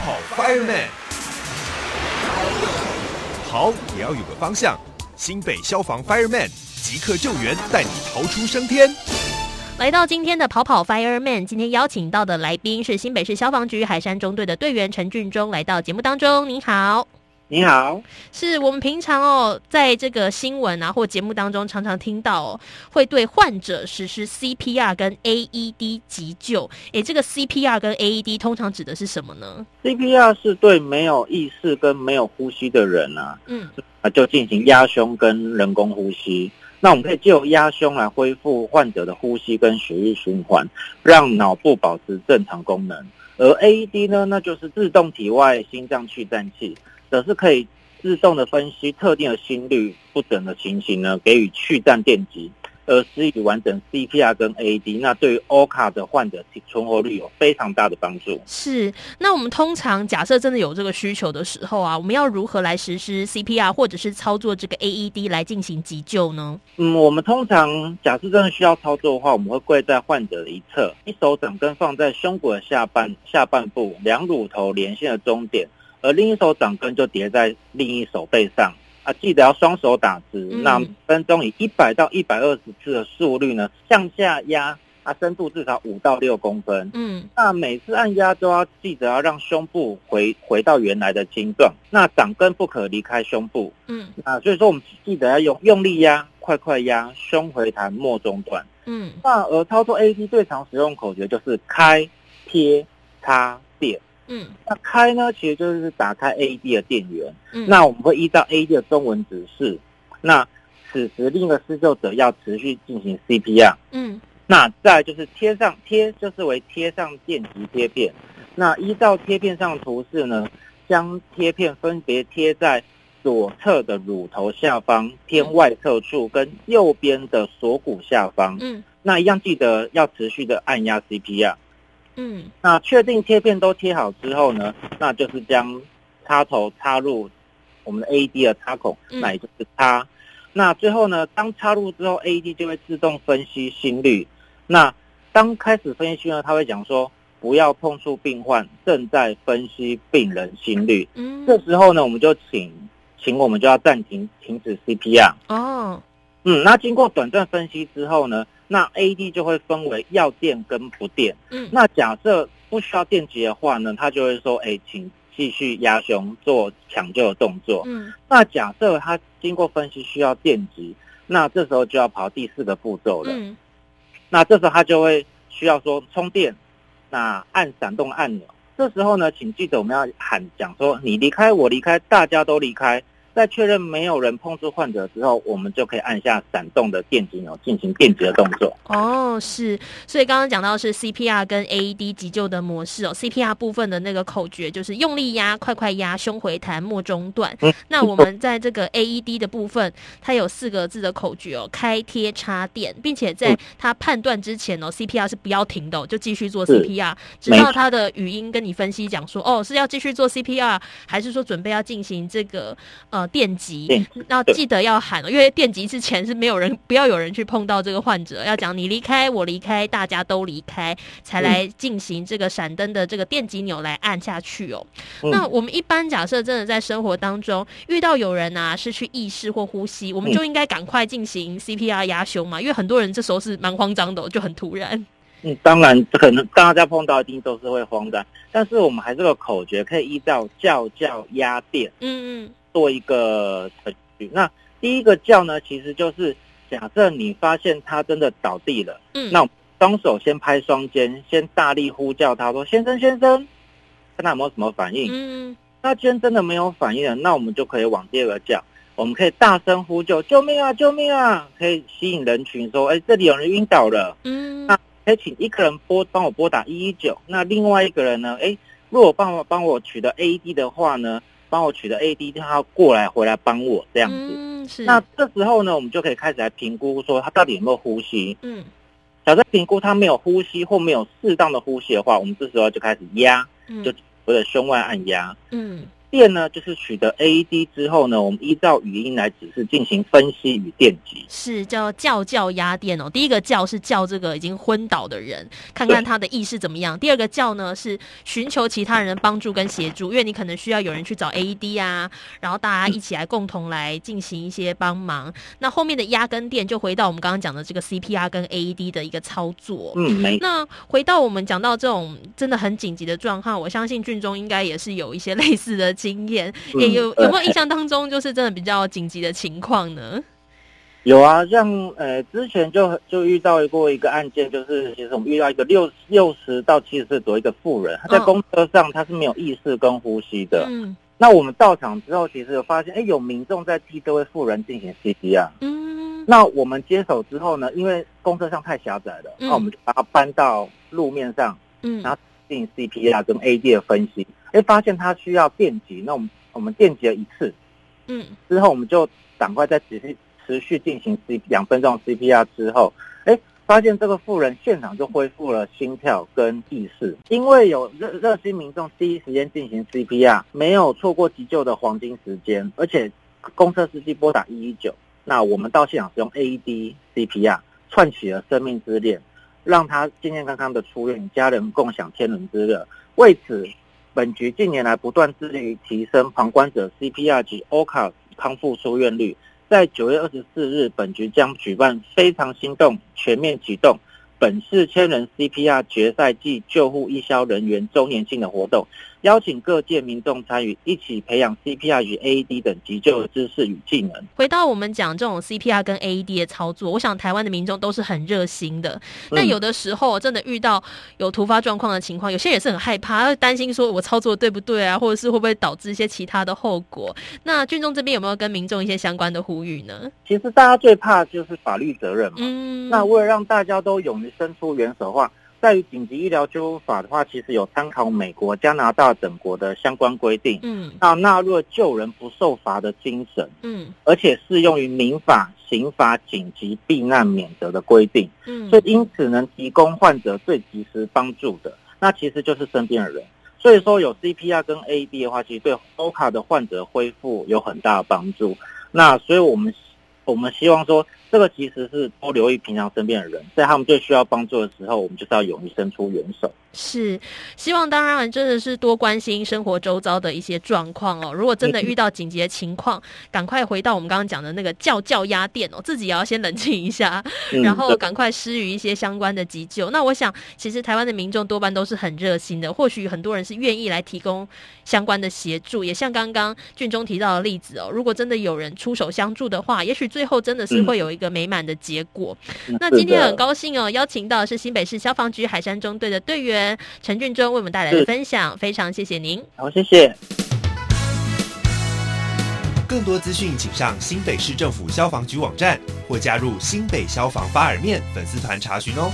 跑 Fireman，跑也要有个方向。新北消防 Fireman 即刻救援，带你逃出升天。来到今天的跑跑 Fireman，今天邀请到的来宾是新北市消防局海山中队的队员陈俊忠，来到节目当中。您好。你好，是我们平常哦，在这个新闻啊或节目当中，常常听到哦，会对患者实施 CPR 跟 AED 急救。诶，这个 CPR 跟 AED 通常指的是什么呢？CPR 是对没有意识跟没有呼吸的人啊，嗯，啊就进行压胸跟人工呼吸。那我们可以借由压胸来恢复患者的呼吸跟血液循环，让脑部保持正常功能。而 AED 呢，那就是自动体外心脏去颤器。则是可以自动的分析特定的心率不整的情形呢，给予去颤电极，而施以完整 CPR 跟 AED，那对于 O 卡的患者存活率有非常大的帮助。是，那我们通常假设真的有这个需求的时候啊，我们要如何来实施 CPR 或者是操作这个 AED 来进行急救呢？嗯，我们通常假设真的需要操作的话，我们会跪在患者的一侧，一手掌根放在胸骨的下半下半部，两乳头连线的终点。而另一手掌根就叠在另一手背上啊，记得要双手打直。那分钟以一百到一百二十次的速率呢，向下压啊，深度至少五到六公分。嗯，那每次按压都要记得要让胸部回回到原来的形状，那掌根不可离开胸部。嗯，啊，所以说我们记得要用用力压、快快压、胸回弹、莫中断。嗯，那而操作 AED 最常使用口诀就是开、贴、插、电。嗯，那开呢，其实就是打开 AED 的电源。嗯，那我们会依照 AED 的中文指示。那此时另一个施救者要持续进行 CPR。嗯，那再就是贴上贴，就是为贴上电极贴片。那依照贴片上的图示呢，将贴片分别贴在左侧的乳头下方偏外侧处，跟右边的锁骨下方。嗯，那一样记得要持续的按压 CPR。嗯，那确定贴片都贴好之后呢，那就是将插头插入我们的 AED 的插孔，那也就是插。那最后呢，当插入之后，AED 就会自动分析心率。那当开始分析呢，他会讲说不要碰触病患，正在分析病人心率。嗯，这时候呢，我们就请请我们就要暂停停止 CPR。哦，嗯，那经过短暂分析之后呢？那 AED 就会分为要电跟不电。嗯，那假设不需要电极的话呢，他就会说：“哎，请继续压胸做抢救的动作。”嗯，那假设他经过分析需要电极，那这时候就要跑第四个步骤了。嗯，那这时候他就会需要说充电，那按闪动按钮。这时候呢，请记得我们要喊讲说：“你离开，我离开，大家都离开。”在确认没有人碰触患者之后，我们就可以按下闪动的电击钮进行电击的动作。哦，是，所以刚刚讲到是 CPR 跟 AED 急救的模式哦。CPR 部分的那个口诀就是用力压、快快压、胸回弹、莫中断。那我们在这个 AED 的部分，它有四个字的口诀哦：开、贴、插、电，并且在它判断之前哦，CPR 是不要停的，就继续做 CPR，直到它的语音跟你分析讲说，哦，是要继续做 CPR，还是说准备要进行这个呃。电击，要记得要喊，因为电击之前是没有人，不要有人去碰到这个患者。要讲你离开，我离开，大家都离开，才来进行这个闪灯的这个电击钮来按下去哦。那我们一般假设真的在生活当中遇到有人啊失去意识或呼吸，我们就应该赶快进行 CPR 压胸嘛，因为很多人这时候是蛮慌张的，就很突然。嗯，当然可能大家碰到一定都是会慌张，但是我们还是个口诀，可以依照叫叫压电。嗯嗯。做一个程序，那第一个叫呢，其实就是假设你发现他真的倒地了，嗯，那双手先拍双肩，先大力呼叫他说：“先生，先生，看他有没有什么反应。”嗯，那既然真的没有反应了，那我们就可以往第二个叫，我们可以大声呼救：“救命啊，救命啊！”可以吸引人群说：“哎，这里有人晕倒了。”嗯，那可以请一个人拨帮我拨打一一九，那另外一个人呢？哎，如果帮我帮我取得 AED 的话呢？帮我取得 AD，他过来回来帮我这样子。嗯，是。那这时候呢，我们就可以开始来评估，说他到底有没有呼吸。嗯。假设评估他没有呼吸或没有适当的呼吸的话，我们这时候就开始压，就我的胸外按压。嗯。第电呢，就是取得 AED 之后呢，我们依照语音来指示进行分析与电击。是叫叫叫压电哦。第一个叫是叫这个已经昏倒的人，看看他的意识怎么样。第二个叫呢是寻求其他人的帮助跟协助，因为你可能需要有人去找 AED 啊，然后大家一起来共同来进行一些帮忙。那后面的压跟电就回到我们刚刚讲的这个 CPR 跟 AED 的一个操作。嗯，没。那回到我们讲到这种真的很紧急的状况，我相信俊中应该也是有一些类似的。的经验也有有没有印象当中就是真的比较紧急的情况呢？有啊，像呃之前就就遇到过一个案件，就是其实我们遇到一个六六十到七十岁左右一个妇人，她在公车上她是没有意识跟呼吸的。嗯，那我们到场之后，其实有发现，哎，有民众在替这位妇人进行 CPR。嗯，那我们接手之后呢，因为公车上太狭窄了，那我们就把它搬到路面上，嗯，然后进行 CPR 跟 AD 的分析。哎，发现他需要电击，那我们我们电击了一次，嗯，之后我们就赶快再持续持续进行 C 两分钟 CPR 之后，哎，发现这个妇人现场就恢复了心跳跟意识，因为有热热心民众第一时间进行 CPR，没有错过急救的黄金时间，而且公车司机拨打一一九，那我们到现场使用 AED CPR 串起了生命之链，让他健健康康的出院，家人共享天伦之乐，为此。本局近年来不断致力于提升旁观者 CPR 及 OCA 康复出院率。在九月二十四日，本局将举办“非常心动”全面启动本市千人 CPR 决赛暨救护义消人员周年庆的活动。邀请各界民众参与，一起培养 CPR 与 AED 等急救的知识与技能。回到我们讲这种 CPR 跟 AED 的操作，我想台湾的民众都是很热心的。但有的时候真的遇到有突发状况的情况，有些也是很害怕，担心说我操作对不对啊，或者是会不会导致一些其他的后果。那俊中这边有没有跟民众一些相关的呼吁呢？其实大家最怕就是法律责任嘛。嗯。那为了让大家都勇于伸出援手的话。在于紧急医疗救护法的话，其实有参考美国、加拿大等国的相关规定，嗯，那纳入救人不受罚的精神，嗯，而且适用于民法、刑法紧急避难免责的规定，嗯，所以因此能提供患者最及时帮助的，那其实就是身边的人。所以说有 CPR 跟 AED 的话，其实对 O 卡的患者恢复有很大的帮助。那所以我们我们希望说。这个其实是多留意平常身边的人，在他们最需要帮助的时候，我们就是要勇于伸出援手。是，希望当然真的是多关心生活周遭的一些状况哦。如果真的遇到紧急的情况，赶快回到我们刚刚讲的那个叫叫压电哦，自己也要先冷静一下，然后赶快施予一些相关的急救。那我想，其实台湾的民众多半都是很热心的，或许很多人是愿意来提供相关的协助。也像刚刚俊中提到的例子哦，如果真的有人出手相助的话，也许最后真的是会有一个美满的结果。那今天很高兴哦，邀请到是新北市消防局海山中队的队员。陈俊忠为我们带来的分享，非常谢谢您。好，谢谢。更多资讯，请上新北市政府消防局网站或加入新北消防八尔面粉丝团查询哦。